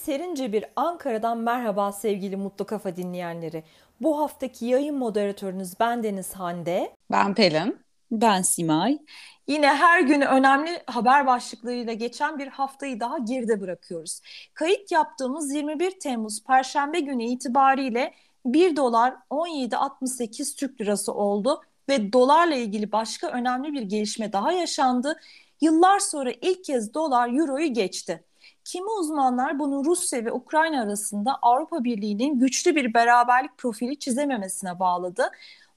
serince bir Ankara'dan merhaba sevgili Mutlu Kafa dinleyenleri. Bu haftaki yayın moderatörünüz bendeniz Hande. Ben Pelin. Ben Simay. Yine her günü önemli haber başlıklarıyla geçen bir haftayı daha geride bırakıyoruz. Kayıt yaptığımız 21 Temmuz Perşembe günü itibariyle 1 dolar 17.68 Türk Lirası oldu ve dolarla ilgili başka önemli bir gelişme daha yaşandı. Yıllar sonra ilk kez dolar euroyu geçti. Kimi uzmanlar bunu Rusya ve Ukrayna arasında Avrupa Birliği'nin güçlü bir beraberlik profili çizememesine bağladı.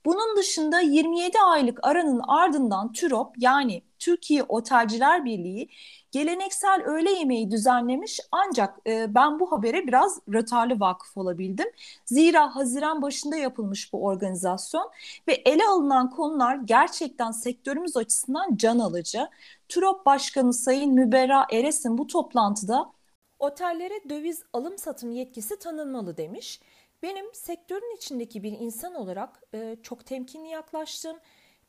Bunun dışında 27 aylık aranın ardından TÜROP yani Türkiye Otelciler Birliği geleneksel öğle yemeği düzenlemiş ancak e, ben bu habere biraz rötarlı vakıf olabildim. Zira Haziran başında yapılmış bu organizasyon ve ele alınan konular gerçekten sektörümüz açısından can alıcı. TÜROP Başkanı Sayın Müberra Eres'in bu toplantıda otellere döviz alım satım yetkisi tanınmalı demiş. Benim sektörün içindeki bir insan olarak e, çok temkinli yaklaştım.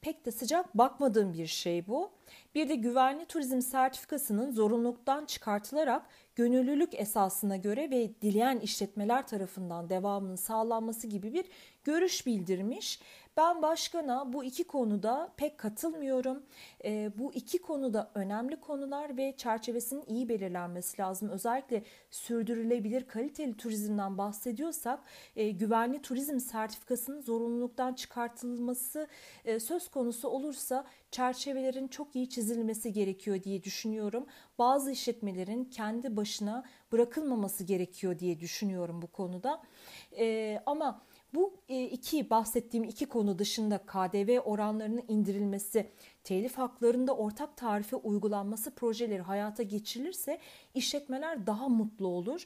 Pek de sıcak bakmadığım bir şey bu. Bir de güvenli turizm sertifikasının zorunluluktan çıkartılarak gönüllülük esasına göre ve dileyen işletmeler tarafından devamının sağlanması gibi bir görüş bildirmiş. Ben başkana bu iki konuda pek katılmıyorum. E, bu iki konuda önemli konular ve çerçevesinin iyi belirlenmesi lazım. Özellikle sürdürülebilir kaliteli turizmden bahsediyorsak e, güvenli turizm sertifikasının zorunluluktan çıkartılması e, söz konusu olursa çerçevelerin çok iyi çizilmesi gerekiyor diye düşünüyorum. Bazı işletmelerin kendi başına bırakılmaması gerekiyor diye düşünüyorum bu konuda. E, ama bu e, iki bahsettiğim iki konu dışında KDV oranlarının indirilmesi, telif haklarında ortak tarife uygulanması projeleri hayata geçirilirse işletmeler daha mutlu olur.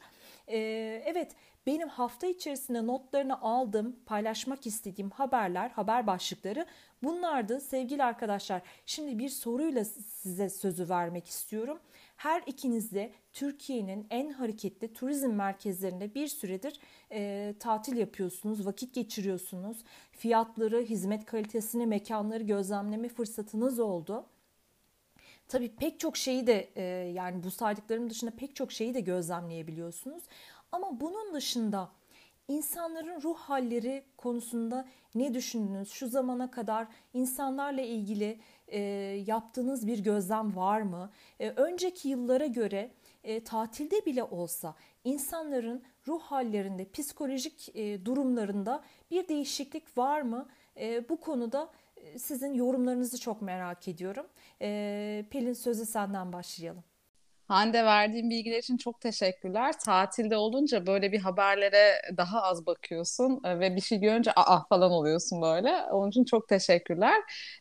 E, evet benim hafta içerisinde notlarını aldım, paylaşmak istediğim haberler, haber başlıkları bunlardı sevgili arkadaşlar. Şimdi bir soruyla size sözü vermek istiyorum. Her ikiniz de Türkiye'nin en hareketli turizm merkezlerinde bir süredir e, tatil yapıyorsunuz, vakit geçiriyorsunuz. Fiyatları, hizmet kalitesini, mekanları gözlemleme fırsatınız oldu. Tabii pek çok şeyi de e, yani bu saydıklarım dışında pek çok şeyi de gözlemleyebiliyorsunuz. Ama bunun dışında insanların ruh halleri konusunda ne düşündünüz? Şu zamana kadar insanlarla ilgili e, yaptığınız bir gözlem var mı? E, önceki yıllara göre e, tatilde bile olsa insanların ruh hallerinde, psikolojik e, durumlarında bir değişiklik var mı? E, bu konuda e, sizin yorumlarınızı çok merak ediyorum. E, Pelin sözü senden başlayalım. Hande verdiğin bilgiler için çok teşekkürler. Tatilde olunca böyle bir haberlere daha az bakıyorsun e, ve bir şey görünce aa falan oluyorsun böyle. Onun için çok teşekkürler.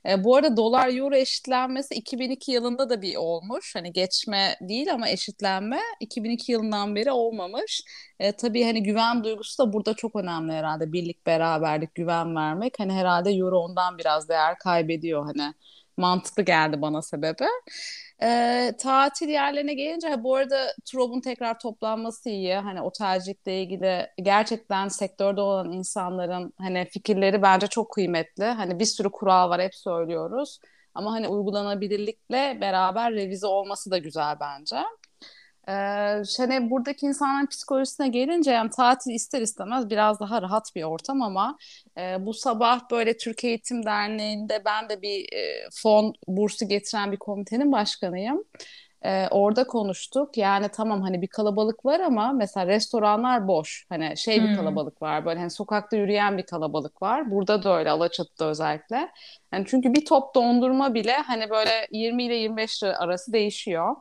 E, bu arada dolar euro eşitlenmesi 2002 yılında da bir olmuş. Hani geçme değil ama eşitlenme 2002 yılından beri olmamış. E, tabii hani güven duygusu da burada çok önemli herhalde. Birlik, beraberlik, güven vermek. Hani herhalde euro ondan biraz değer kaybediyor hani. Mantıklı geldi bana sebebi. E, tatil yerlerine gelince bu arada TROB'un tekrar toplanması iyi. Hani otelcilikle ilgili gerçekten sektörde olan insanların hani fikirleri bence çok kıymetli. Hani bir sürü kural var hep söylüyoruz. Ama hani uygulanabilirlikle beraber revize olması da güzel bence. Ee, hani buradaki insanların psikolojisine gelince yani tatil ister istemez biraz daha rahat bir ortam ama e, bu sabah böyle Türk Eğitim Derneği'nde ben de bir e, fon bursu getiren bir komitenin başkanıyım. E, orada konuştuk. Yani tamam hani bir kalabalık var ama mesela restoranlar boş. Hani şey bir hmm. kalabalık var. Böyle hani sokakta yürüyen bir kalabalık var. Burada da öyle Alaçatı'da özellikle. Yani çünkü bir top dondurma bile hani böyle 20 ile 25 lira arası değişiyor.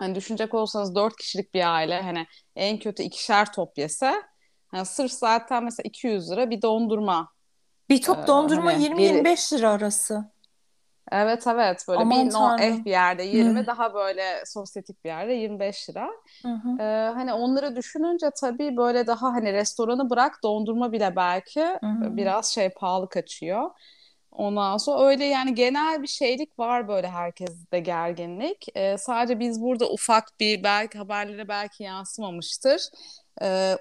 Hani düşünecek olsanız dört kişilik bir aile hani en kötü ikişer top yese yani sırf zaten mesela 200 lira bir dondurma. Bir top ee, dondurma hani 20-25 lira arası. Evet evet böyle Aman bir no ev bir yerde 20 Hı. daha böyle sosyetik bir yerde 25 lira. Hı hı. Ee, hani onları düşününce tabii böyle daha hani restoranı bırak dondurma bile belki hı hı. biraz şey pahalı kaçıyor. Ondan sonra öyle yani genel bir şeylik var böyle herkeste gerginlik. Ee, sadece biz burada ufak bir belki haberlere belki yansımamıştır. e,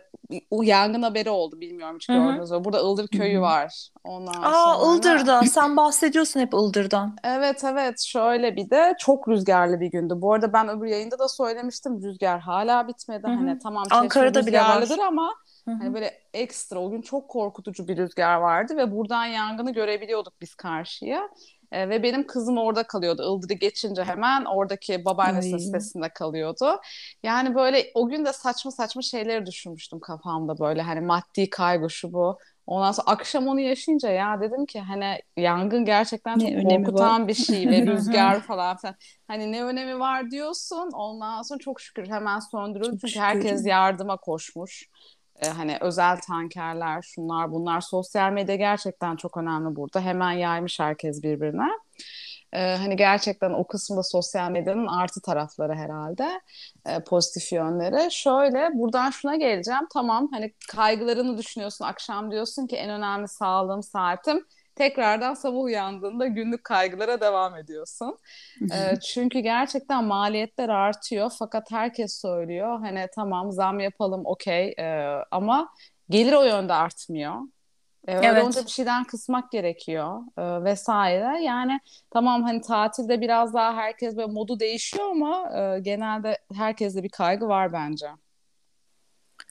o yangın haberi oldu bilmiyorum hiç gördünüz mü? Burada Ildır köyü Hı-hı. var. Ondan Aa sonra... Ildır'da sen bahsediyorsun hep Ildır'dan. Evet evet şöyle bir de çok rüzgarlı bir gündü. Bu arada ben öbür yayında da söylemiştim rüzgar hala bitmedi. Hı-hı. Hani tamam Ankara'da bile var. ama. Hani böyle ekstra o gün çok korkutucu bir rüzgar vardı ve buradan yangını görebiliyorduk biz karşıya. E, ve benim kızım orada kalıyordu. Ildır'ı geçince hemen oradaki babaannesinin sitesinde kalıyordu. Yani böyle o gün de saçma saçma şeyleri düşünmüştüm kafamda böyle hani maddi kaygı şu bu. Ondan sonra akşam onu yaşayınca ya dedim ki hani yangın gerçekten ne çok korkutan var? bir şey ve rüzgar falan filan. Hani ne önemi var diyorsun. Ondan sonra çok şükür hemen söndürüldü. Çünkü şükür. herkes yardıma koşmuş e, hani özel tankerler, şunlar bunlar sosyal medya gerçekten çok önemli burada. Hemen yaymış herkes birbirine. E, hani gerçekten o kısımda sosyal medyanın artı tarafları herhalde e, pozitif yönleri. Şöyle buradan şuna geleceğim. Tamam hani kaygılarını düşünüyorsun akşam diyorsun ki en önemli sağlığım saatim tekrardan sabah uyandığında günlük kaygılara devam ediyorsun. e, çünkü gerçekten maliyetler artıyor fakat herkes söylüyor hani tamam zam yapalım okey e, ama gelir o yönde artmıyor. E, öyle evet. olunca bir şeyden kısmak gerekiyor e, vesaire. Yani tamam hani tatilde biraz daha herkes böyle modu değişiyor ama e, genelde herkeste bir kaygı var bence.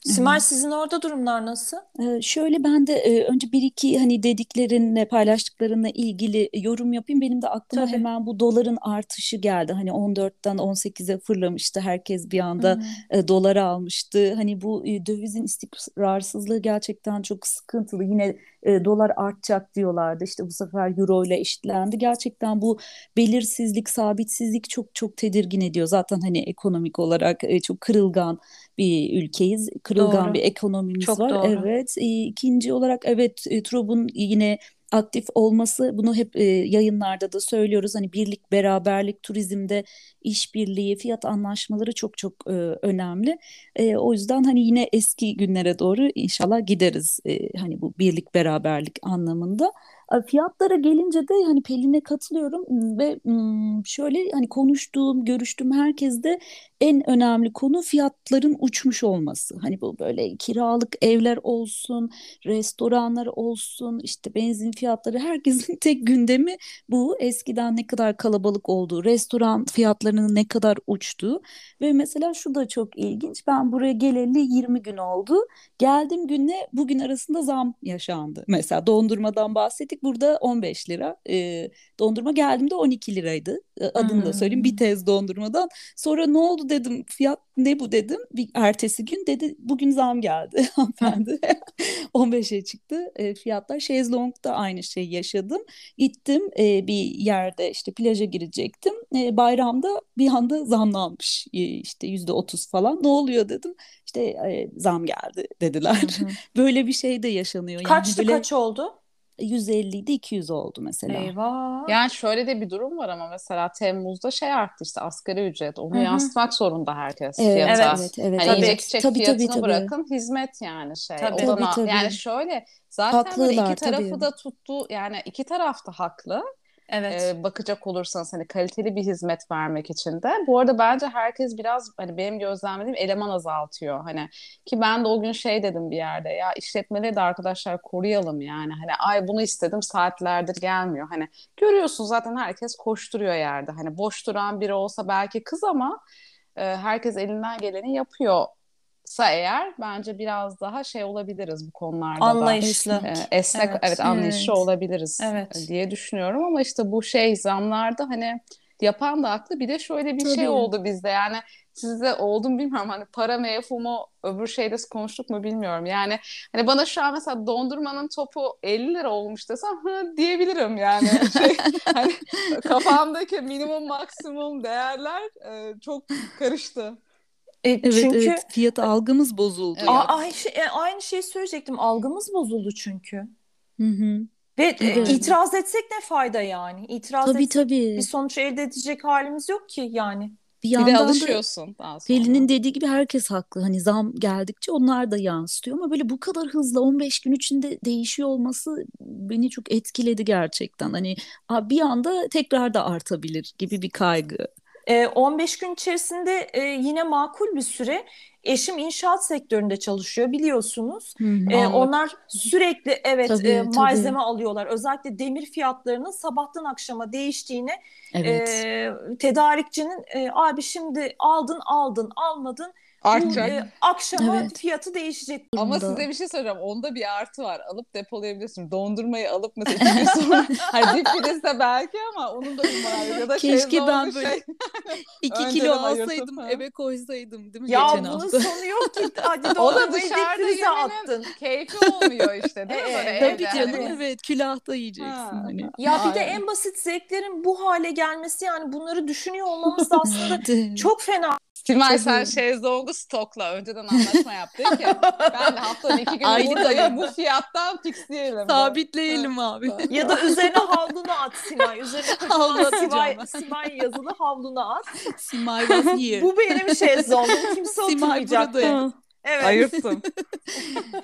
Simay sizin orada durumlar nasıl? Ee, şöyle ben de e, önce bir iki hani dediklerinle paylaştıklarınla ilgili yorum yapayım. Benim de aklıma Tabii. hemen bu doların artışı geldi. Hani 14'ten 18'e fırlamıştı. Herkes bir anda hmm. e, doları almıştı. Hani bu e, dövizin istikrarsızlığı gerçekten çok sıkıntılı. Yine e, dolar artacak diyorlardı. İşte bu sefer euro ile eşitlendi. Gerçekten bu belirsizlik, sabitsizlik çok çok tedirgin ediyor. Zaten hani ekonomik olarak e, çok kırılgan bir ülkeyiz. Kırılgan doğru. bir ekonomimiz çok var. Doğru. Evet. E, ikinci olarak evet e, Trub'un yine aktif olması bunu hep e, yayınlarda da söylüyoruz. Hani birlik, beraberlik, turizmde işbirliği, fiyat anlaşmaları çok çok e, önemli. E, o yüzden hani yine eski günlere doğru inşallah gideriz. E, hani bu birlik, beraberlik anlamında. Fiyatlara gelince de hani Pelin'e katılıyorum ve şöyle hani konuştuğum, görüştüğüm herkeste en önemli konu fiyatların uçmuş olması. Hani bu böyle kiralık evler olsun, restoranlar olsun, işte benzin fiyatları herkesin tek gündemi bu. Eskiden ne kadar kalabalık olduğu, restoran fiyatlarının ne kadar uçtuğu ve mesela şu da çok ilginç. Ben buraya geleli 20 gün oldu. Geldiğim günle bugün arasında zam yaşandı. Mesela dondurmadan bahsettik. Burada 15 lira. E, dondurma geldiğimde 12 liraydı. Adını hmm. da söyleyeyim. Bir tez dondurmadan. Sonra ne oldu dedim. Fiyat ne bu dedim. Bir ertesi gün dedi bugün zam geldi hanımefendi. 15'e çıktı e, fiyatlar. Şezlong'da aynı şeyi yaşadım. Gittim e, bir yerde işte plaja girecektim. E, bayramda bir anda zamlanmış. E, işte yüzde otuz falan. Ne oluyor dedim. İşte e, zam geldi dediler. Böyle bir şey de yaşanıyor. Kaçtı yani böyle... kaç oldu? 150 idi 200 oldu mesela. Eyvah. Yani şöyle de bir durum var ama mesela Temmuz'da şey arttı işte asgari ücret. Onu Hı-hı. yansıtmak zorunda herkes evet, fiyata. Evet, evet. Hani tabii. yiyecek tabii, fiyatını tabii, tabii. bırakın hizmet yani şey. Tabii. Tabii, tabii. Yani şöyle zaten Haklılar, böyle iki tarafı tabii. da tuttu yani iki taraf da haklı. Evet. E, bakacak olursanız hani kaliteli bir hizmet vermek için de. Bu arada bence herkes biraz hani benim gözlemlediğim eleman azaltıyor. Hani ki ben de o gün şey dedim bir yerde ya işletmeleri de arkadaşlar koruyalım yani. Hani ay bunu istedim saatlerdir gelmiyor. Hani görüyorsun zaten herkes koşturuyor yerde. Hani boş duran biri olsa belki kız ama herkes elinden geleni yapıyor sa eğer bence biraz daha şey olabiliriz bu konularda anlayışlı. da. E, esnek evet, evet anlayışlı evet. olabiliriz evet. diye düşünüyorum ama işte bu şey zamlarda hani yapan da haklı. Bir de şöyle bir şey Tabii. şey oldu bizde yani sizde oldu mu bilmiyorum hani para mefhumu öbür şeyde konuştuk mu bilmiyorum. Yani hani bana şu an mesela dondurmanın topu 50 lira olmuş desem hı diyebilirim yani. Şey, hani kafamdaki minimum maksimum değerler e, çok karıştı. E, evet, çünkü evet fiyat algımız bozuldu. Evet. Aynı, şey, aynı şeyi söyleyecektim. Algımız bozuldu çünkü. Hı hı. Ve e, evet. itiraz etsek ne fayda yani? İtiraz tabii, etsek tabii. bir sonuç elde edecek halimiz yok ki yani. Bir, bir de alışıyorsun daha sonra. Pelin'in dediği gibi herkes haklı. Hani zam geldikçe onlar da yansıtıyor ama böyle bu kadar hızlı 15 gün içinde değişiyor olması beni çok etkiledi gerçekten. Hani bir anda tekrar da artabilir gibi bir kaygı. E, 15 gün içerisinde e, yine makul bir süre. Eşim inşaat sektöründe çalışıyor biliyorsunuz. Hı hı. E, onlar sürekli evet Tabii, e, tabii. malzeme alıyorlar. Özellikle demir fiyatlarının sabahtan akşama değiştiğini Evet. e, tedarikçinin e, abi şimdi aldın aldın almadın bu Artacak. e, akşama Evet. fiyatı değişecek. Ama size bir şey söyleyeceğim. Onda bir artı var. Alıp depolayabilirsin. Dondurmayı alıp mesela iki gün sonra hani dip pidesi belki ama onun da bir maliyeti. Ya da Keşke şezlongu ben böyle şey. İki kilo alsaydım ha. eve koysaydım değil mi Ya geçen bunun hafta? sonu yok ki. Hadi O da dondurmayı dışarıda yemenin attın. keyfi olmuyor işte değil mi? E, Böyle e, Tabii evde canım hani- evet külahta yiyeceksin Ha. hani. Ya bir de Aynen. en basit zevklerin bu hale gelmesi yani bunları düşünüyor olmamız da aslında çok fena. Simay sen şezlongu stokla. Önceden anlaşma yap de ki ben de haftanın iki günü buradayım. ayırma. Bu fiyattan fixleyelim. Sabitleyelim abi. Ya da üzerine havlunu at Simay. Üzerine Havlu Simay, ben. Simay yazılı havlunu at. Simay was here. Bu benim şezlongum. Kimse Simay oturmayacak. burada. Evet. Ayırttım.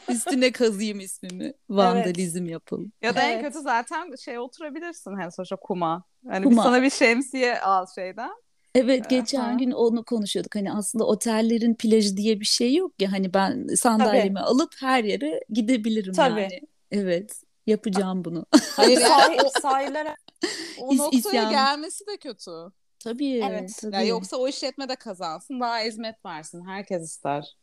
Üstüne kazıyım ismini. Vandalizm yapalım. Ya da en Evet. kötü zaten şey oturabilirsin hani sonuçta kuma. Hani Kuma. bir sana bir şemsiye al şeyden. Evet Aha. geçen gün onu konuşuyorduk. Hani aslında otellerin plajı diye bir şey yok ya. Hani ben sandalyemi alıp her yere gidebilirim Tabii. yani. Evet. Yapacağım bunu. Hayır Sahil, o, sahillere o İs- noktaya isyan. gelmesi de kötü. Tabii. Evet. tabii. Ya yoksa o işletme de kazansın, daha hizmet versin. Herkes ister.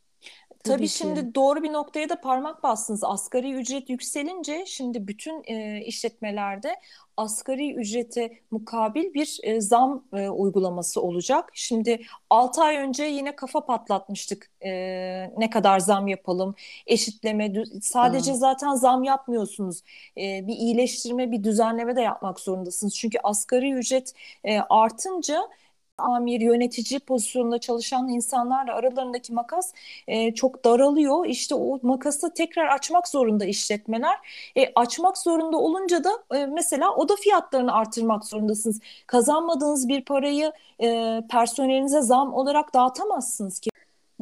Tabii, Tabii ki. şimdi doğru bir noktaya da parmak bastınız. Asgari ücret yükselince şimdi bütün e, işletmelerde asgari ücrete mukabil bir e, zam e, uygulaması olacak. Şimdi 6 ay önce yine kafa patlatmıştık. E, ne kadar zam yapalım? Eşitleme sadece Aa. zaten zam yapmıyorsunuz. E, bir iyileştirme, bir düzenleme de yapmak zorundasınız. Çünkü asgari ücret e, artınca amir, yönetici pozisyonunda çalışan insanlarla aralarındaki makas e, çok daralıyor. İşte o makası tekrar açmak zorunda işletmeler. E, açmak zorunda olunca da e, mesela oda fiyatlarını artırmak zorundasınız. Kazanmadığınız bir parayı e, personelinize zam olarak dağıtamazsınız ki.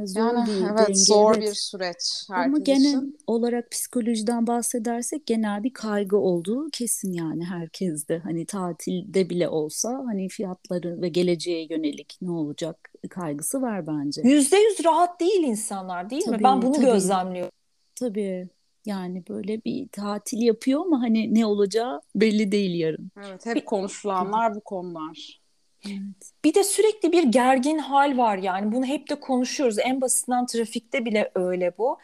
Zor Yani bir evet denge, zor evet. bir süreç Ama herkes genel için. olarak psikolojiden bahsedersek genel bir kaygı olduğu kesin yani herkeste. Hani tatilde bile olsa hani fiyatları ve geleceğe yönelik ne olacak kaygısı var bence. Yüzde yüz rahat değil insanlar değil mi? Tabii, Ben bunu tabii. gözlemliyorum. Tabii yani böyle bir tatil yapıyor ama hani ne olacağı belli değil yarın. Evet, hep konuşulanlar bu konular. Evet. Bir de sürekli bir gergin hal var yani bunu hep de konuşuyoruz. En basitinden trafikte bile öyle bu.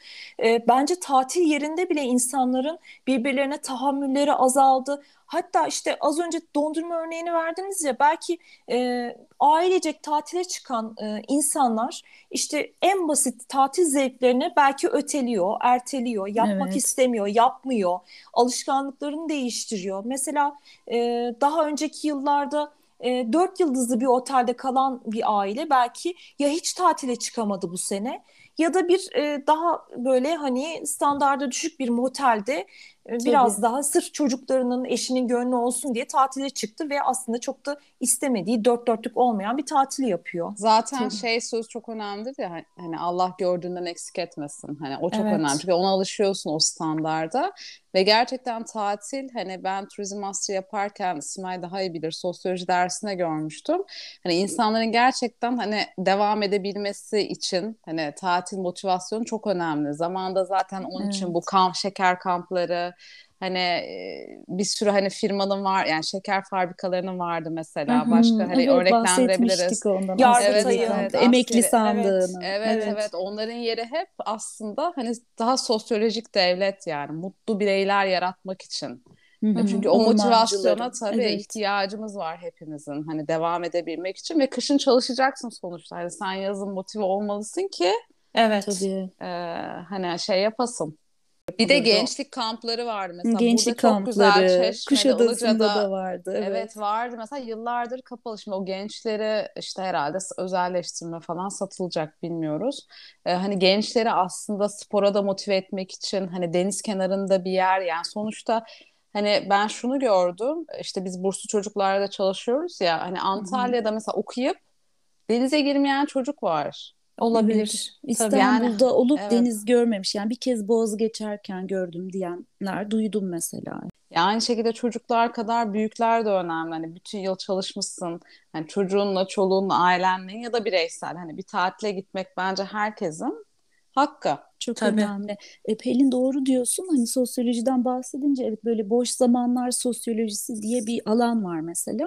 Ee, bence tatil yerinde bile insanların birbirlerine tahammülleri azaldı. Hatta işte az önce dondurma örneğini verdiniz ya belki e, ailecek tatile çıkan e, insanlar işte en basit tatil zevklerini belki öteliyor, erteliyor, yapmak Evet. istemiyor, yapmıyor, alışkanlıklarını değiştiriyor. Mesela e, daha önceki yıllarda e, yıldızlı bir otelde kalan bir aile belki ya hiç tatile çıkamadı bu sene ya da bir e, daha böyle hani standarda düşük bir motelde biraz Tabii. daha sırf çocuklarının eşinin gönlü olsun diye tatile çıktı ve aslında çok da istemediği dört dörtlük olmayan bir tatil yapıyor. Zaten Tabii. şey söz çok önemlidir ya hani Allah gördüğünden eksik etmesin. Hani o çok Evet. önemli. Çünkü ona alışıyorsun o standarda. Ve gerçekten tatil hani ben turizm master yaparken Simay daha iyi bilir sosyoloji dersine görmüştüm. Hani insanların gerçekten hani devam edebilmesi için hani tatil motivasyonu çok önemli. Zamanında zaten onun için bu kamp şeker kampları hani bir sürü hani firmanın var yani şeker fabrikalarının vardı mesela. Başka hani evet, örneklendirebiliriz. ondan. Yargıtay'ın, evet, evet, emekli sandığını. Evet, evet onların yeri hep aslında hani daha sosyolojik devlet yani mutlu bireyler yaratmak için. Çünkü o motivasyona tabii evet. ihtiyacımız var hepimizin hani devam edebilmek için ve kışın çalışacaksın sonuçta. Hani sen yazın motive olmalısın ki Evet. Tabii. e, hani şey yapasın. Bir de gençlik kampları vardı mesela. Gençlik Burada çok güzel kampları, Çeşme'de, Kuşadası'nda Ilıca'da da vardı. Evet. Evet. vardı. Mesela yıllardır kapalı. Şimdi o gençleri işte herhalde özelleştirme falan satılacak bilmiyoruz. Ee, hani gençleri aslında spora da motive etmek için hani deniz kenarında bir yer yani sonuçta hani ben şunu gördüm. işte biz burslu çocuklarla çalışıyoruz ya hani Antalya'da mesela okuyup denize girmeyen çocuk var. Olabilir. Evet. İstanbul'da yani, olup evet. deniz görmemiş. Yani bir kez boğazı geçerken gördüm diyenler duydum mesela. Ya aynı şekilde çocuklar kadar büyükler de önemli. Hani bütün yıl çalışmışsın. Hani çocuğunla, çoluğunla, ailenle ya da bireysel. Hani bir tatile gitmek bence herkesin hakkı. Çok Tabii. önemli. E, Pelin doğru diyorsun. Hani sosyolojiden bahsedince evet böyle boş zamanlar sosyolojisi diye bir alan var mesela.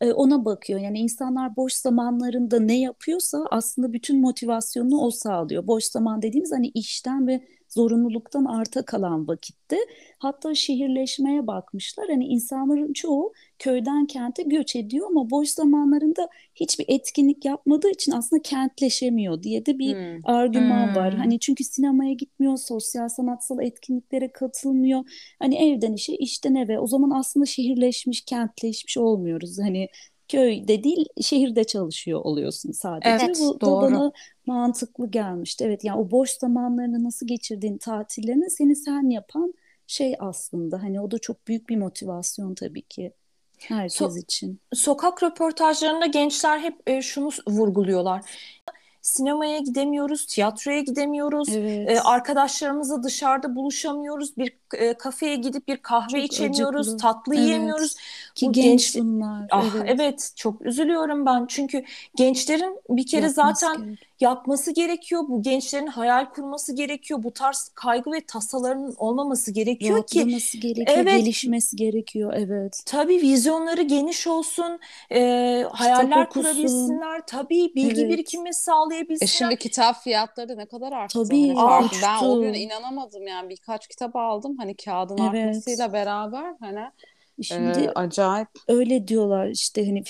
E, ona bakıyor. Yani insanlar boş zamanlarında ne yapıyorsa aslında bütün motivasyonunu o sağlıyor. Boş zaman dediğimiz hani işten ve zorunluluktan arta kalan vakitte. Hatta şehirleşmeye bakmışlar. Hani insanların çoğu köyden kente göç ediyor ama boş zamanlarında hiçbir etkinlik yapmadığı için aslında kentleşemiyor diye de bir hmm. argüman hmm. var. Hani çünkü sinemaya gitmiyor, sosyal sanatsal etkinliklere katılmıyor. Hani evden işe, işten eve. O zaman aslında şehirleşmiş, kentleşmiş olmuyoruz. Hani köyde değil şehirde çalışıyor oluyorsun sadece. Evet, Bu doğru. da bana mantıklı gelmişti. Evet yani o boş zamanlarını nasıl geçirdiğin tatillerini seni sen yapan şey aslında. Hani o da çok büyük bir motivasyon tabii ki herkes so- için. Sokak röportajlarında gençler hep e, şunu vurguluyorlar sinemaya gidemiyoruz, tiyatroya gidemiyoruz, evet. e, arkadaşlarımızla dışarıda buluşamıyoruz, bir e, kafeye gidip bir kahve çok içemiyoruz, acıklı. tatlı evet. yiyemiyoruz. Ki Bu genç bunlar. Ah, evet. evet, çok üzülüyorum ben çünkü gençlerin bir kere Yapması zaten gerek. yapması gerekiyor. Bu gençlerin hayal kurması gerekiyor. Bu tarz kaygı ve tasalarının olmaması gerekiyor ki gerekiyor, evet, gelişmesi gerekiyor. Evet. Tabii vizyonları geniş olsun, e, hayaller kurabilsinler. Tabii bilgi evet. birikimi sağlayabilsinler sağlayabilsinler. E şimdi kitap fiyatları ne kadar arttı? Tabii hani arttı. Ben o gün inanamadım yani birkaç kitap aldım hani kağıdın evet. artmasıyla beraber hani Şimdi ee, acayip. Öyle diyorlar işte hani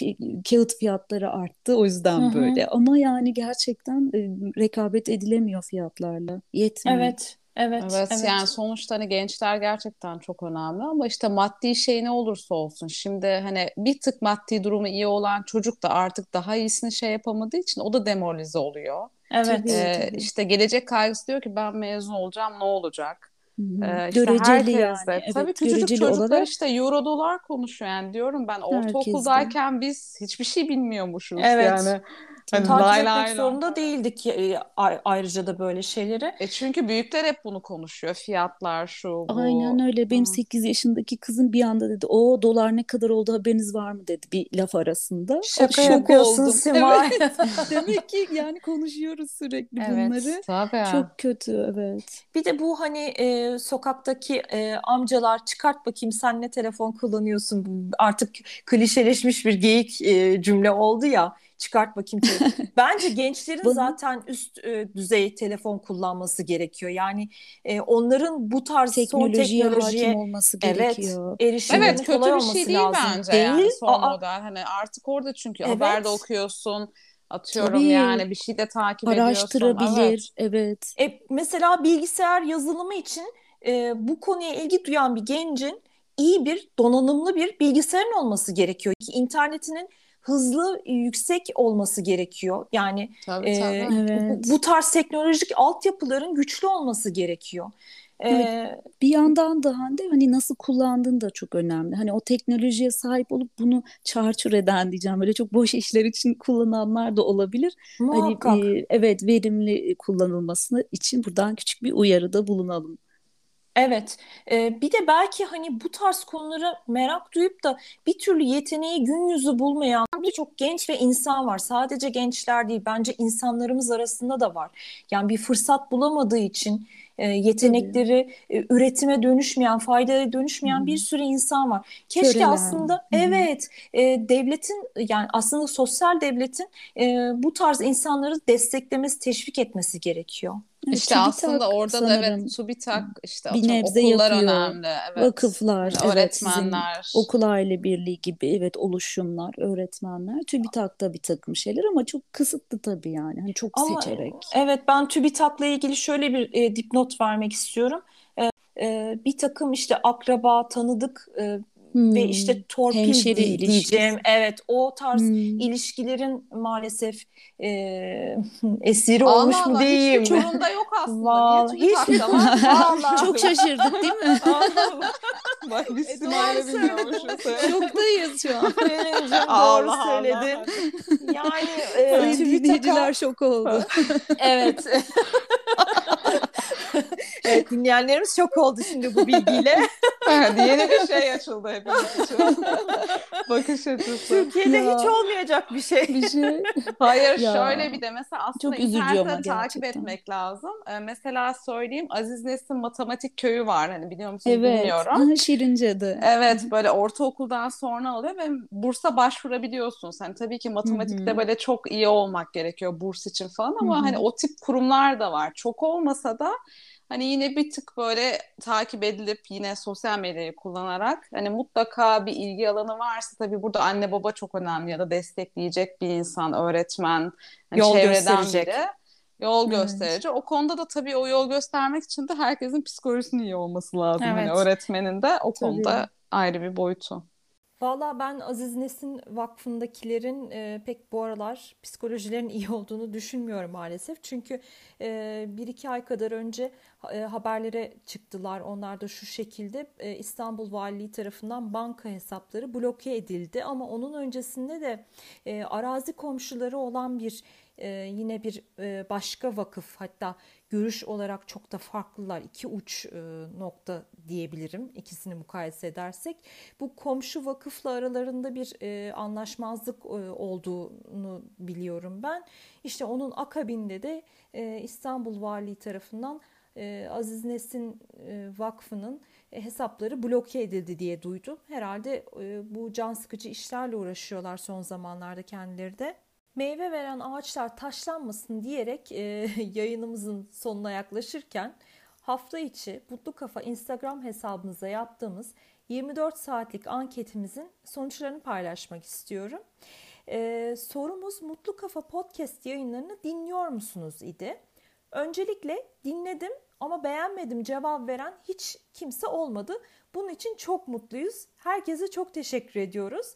kağıt fiyatları arttı o yüzden Hı-hı. böyle. Ama yani gerçekten e, rekabet edilemiyor fiyatlarla. Yetmiyor. Evet. Evet, evet, evet. Yani sonuçta hani gençler gerçekten çok önemli ama işte maddi şey ne olursa olsun. Şimdi hani bir tık maddi durumu iyi olan çocuk da artık daha iyisini şey yapamadığı için o da demoralize oluyor. Evet. Ee, tabii. İşte gelecek kaygısı diyor ki ben mezun olacağım ne olacak? Ee, işte göreceli yani. Evet, Tabii küçücük çocuklar olarak... işte euro dolar konuşuyor yani diyorum ben ortaokuldayken biz hiçbir şey bilmiyormuşuz evet. yani. Hani takip lay etmek lay zorunda lay. değildik e, ayrıca da böyle şeyleri. E çünkü büyükler hep bunu konuşuyor. Fiyatlar şu bu. Aynen öyle. Benim hmm. 8 yaşındaki kızım bir anda dedi o dolar ne kadar oldu haberiniz var mı dedi bir laf arasında. Şaka yapıyorsun Simay. Evet. Demek ki yani konuşuyoruz sürekli evet, bunları. Tabii. Çok kötü evet. Bir de bu hani e, sokaktaki e, amcalar çıkart bakayım sen ne telefon kullanıyorsun. Artık klişeleşmiş bir geyik e, cümle oldu ya çıkart bakayım. Bence gençlerin Bunu... zaten üst e, düzey telefon kullanması gerekiyor. Yani e, onların bu tarz teknolojiye, son teknolojiye hakim olması gerekiyor. Evet, erişiminin evet, kötü kolay bir şey değil lazım. bence değil. yani son Aa, model. Hani artık orada çünkü evet. haberde okuyorsun. Atıyorum Tabii. yani bir şey de takip Araştırabilir, evet. evet. E, mesela bilgisayar yazılımı için e, bu konuya ilgi duyan bir gencin iyi bir donanımlı bir bilgisayarın olması gerekiyor. Ki internetinin hızlı, yüksek olması gerekiyor. Yani tabii, e, tabii. Evet. Bu, bu tarz teknolojik altyapıların güçlü olması gerekiyor. Evet. Bir yandan da Hande hani nasıl kullandığın da çok önemli. Hani o teknolojiye sahip olup bunu çarçur eden diyeceğim. Böyle çok boş işler için kullananlar da olabilir. Hani, Muhakkak. Hani e, evet verimli kullanılmasını için buradan küçük bir uyarıda bulunalım. Evet, ee, bir de belki hani bu tarz konulara merak duyup da bir türlü yeteneği gün yüzü bulmayan birçok genç ve insan var. Sadece gençler değil, bence insanlarımız arasında da var. Yani bir fırsat bulamadığı için e, yetenekleri e, üretime dönüşmeyen, faydaya dönüşmeyen Hı-hı. bir sürü insan var. Keşke Köreler. aslında Hı-hı. evet e, devletin yani aslında sosyal devletin e, bu tarz insanları desteklemesi, teşvik etmesi gerekiyor. Evet, işte aslında orada sanırım. da evet TÜBİTAK işte bir nebze okullar yapıyor. önemli. Evet. Vakıflar, yani evet, öğretmenler. okul aile birliği gibi evet oluşumlar, öğretmenler. TÜBİTAK'ta bir takım şeyler ama çok kısıtlı tabii yani. Hani çok ama, seçerek. Evet ben TÜBİTAK'la ilgili şöyle bir e, dipnot vermek istiyorum. E, e, bir takım işte akraba, tanıdık e, hmm. ve işte torpil Hemşeri diyeceğim. İlişkisi. Evet o tarz hmm. ilişkilerin maalesef e, esiri Allah olmuş Allah, mu diyeyim. Hiç Çorum'da yok aslında. Vallahi, hiç Vallahi. Çok şaşırdık değil mi? Bak biz e. Şoktayız şu an. Pelin'cim doğru söyledin. Yani e, dinleyiciler şok oldu. evet. evet dinleyenlerimiz şok oldu şimdi bu bilgiyle. evet, yeni bir şey açıldı hepimiz için. Bakış açısı. Türkiye'de ya. hiç olmayacak bir şey. Bir şey. Hayır ya. şöyle bir de mesela aslında Çok internette takip etmek lazım. Ee, mesela söyleyeyim Aziz Nesin Matematik Köyü var. Hani biliyor musunuz evet. bilmiyorum. Evet. Şirince'de. Evet böyle ortaokuldan sonra alıyor ve bursa başvurabiliyorsunuz. Hani tabii ki matematikte Hı-hı. böyle çok iyi olmak gerekiyor burs için falan ama Hı-hı. hani o tip kurumlar da var. Çok olmasa da hani yine bir tık böyle takip edilip yine sosyal medyayı kullanarak hani mutlaka bir ilgi alanı varsa tabii burada anne baba çok önemli ya da destekleyecek bir insan, öğretmen, hani yol gösterecek. Biri yol gösterici. Evet. O konuda da tabii o yol göstermek için de herkesin psikolojisinin iyi olması lazım. Hani evet. Hani öğretmenin de o tabii. konuda ayrı bir boyutu. Valla ben Aziz Nesin Vakfı'ndakilerin e, pek bu aralar psikolojilerin iyi olduğunu düşünmüyorum maalesef. Çünkü e, bir iki ay kadar önce e, haberlere çıktılar. Onlar da şu şekilde e, İstanbul Valiliği tarafından banka hesapları bloke edildi. Ama onun öncesinde de e, arazi komşuları olan bir e, yine bir e, başka vakıf hatta görüş olarak çok da farklılar. İki uç e, nokta diyebilirim ikisini mukayese edersek. Bu komşu vakıfla aralarında bir e, anlaşmazlık e, olduğunu biliyorum ben. İşte onun akabinde de e, İstanbul Valiliği tarafından e, Aziz Nesin e, Vakfı'nın e, hesapları bloke edildi diye duydum. Herhalde e, bu can sıkıcı işlerle uğraşıyorlar son zamanlarda kendileri de. Meyve veren ağaçlar taşlanmasın diyerek e, yayınımızın sonuna yaklaşırken hafta içi Mutlu Kafa Instagram hesabımıza yaptığımız 24 saatlik anketimizin sonuçlarını paylaşmak istiyorum. Ee, sorumuz Mutlu Kafa podcast yayınlarını dinliyor musunuz idi. Öncelikle dinledim ama beğenmedim cevap veren hiç kimse olmadı. Bunun için çok mutluyuz. Herkese çok teşekkür ediyoruz.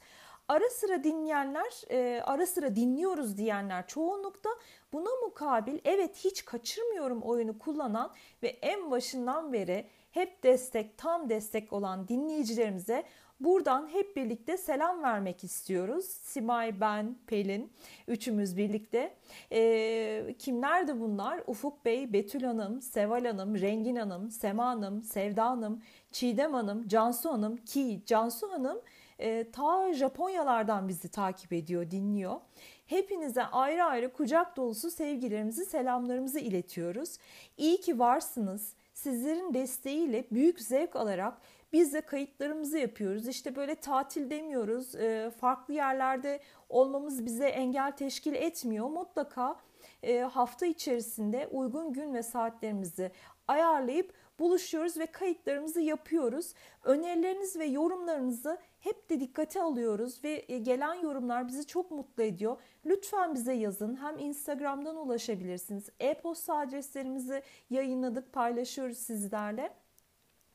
Ara sıra dinleyenler, e, ara sıra dinliyoruz diyenler çoğunlukta buna mukabil evet hiç kaçırmıyorum oyunu kullanan ve en başından beri hep destek, tam destek olan dinleyicilerimize buradan hep birlikte selam vermek istiyoruz. Simay, ben, Pelin, üçümüz birlikte. E, kimlerdi bunlar? Ufuk Bey, Betül Hanım, Seval Hanım, Rengin Hanım, Sema Hanım, Sevda Hanım, Çiğdem Hanım, Cansu Hanım ki Cansu Hanım e, ta Japonyalardan bizi takip ediyor, dinliyor. Hepinize ayrı ayrı kucak dolusu sevgilerimizi, selamlarımızı iletiyoruz. İyi ki varsınız. Sizlerin desteğiyle büyük zevk alarak biz de kayıtlarımızı yapıyoruz. İşte böyle tatil demiyoruz. E, farklı yerlerde olmamız bize engel teşkil etmiyor. Mutlaka e, hafta içerisinde uygun gün ve saatlerimizi ayarlayıp buluşuyoruz ve kayıtlarımızı yapıyoruz. Önerileriniz ve yorumlarınızı hep de dikkate alıyoruz ve e, gelen yorumlar bizi çok mutlu ediyor. Lütfen bize yazın. Hem Instagram'dan ulaşabilirsiniz. E-posta adreslerimizi yayınladık, paylaşıyoruz sizlerle.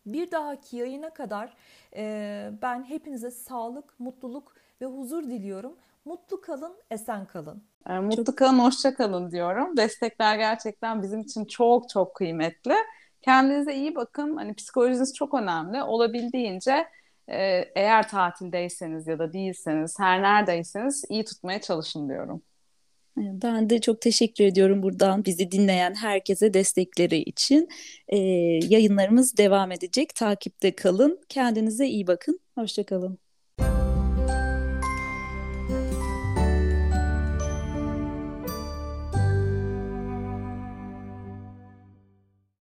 Bir dahaki yayına kadar e, ben hepinize sağlık, mutluluk ve huzur diliyorum. Mutlu kalın, esen kalın. E, mutlu çok... kalın, hoşça kalın diyorum. Destekler gerçekten bizim için çok çok kıymetli. Kendinize iyi bakın. Hani psikolojiniz çok önemli. Olabildiğince eğer tatildeyseniz ya da değilseniz, her neredeyseniz iyi tutmaya çalışın diyorum. Ben de çok teşekkür ediyorum buradan bizi dinleyen herkese destekleri için. Ee, yayınlarımız devam edecek. Takipte kalın. Kendinize iyi bakın. Hoşçakalın.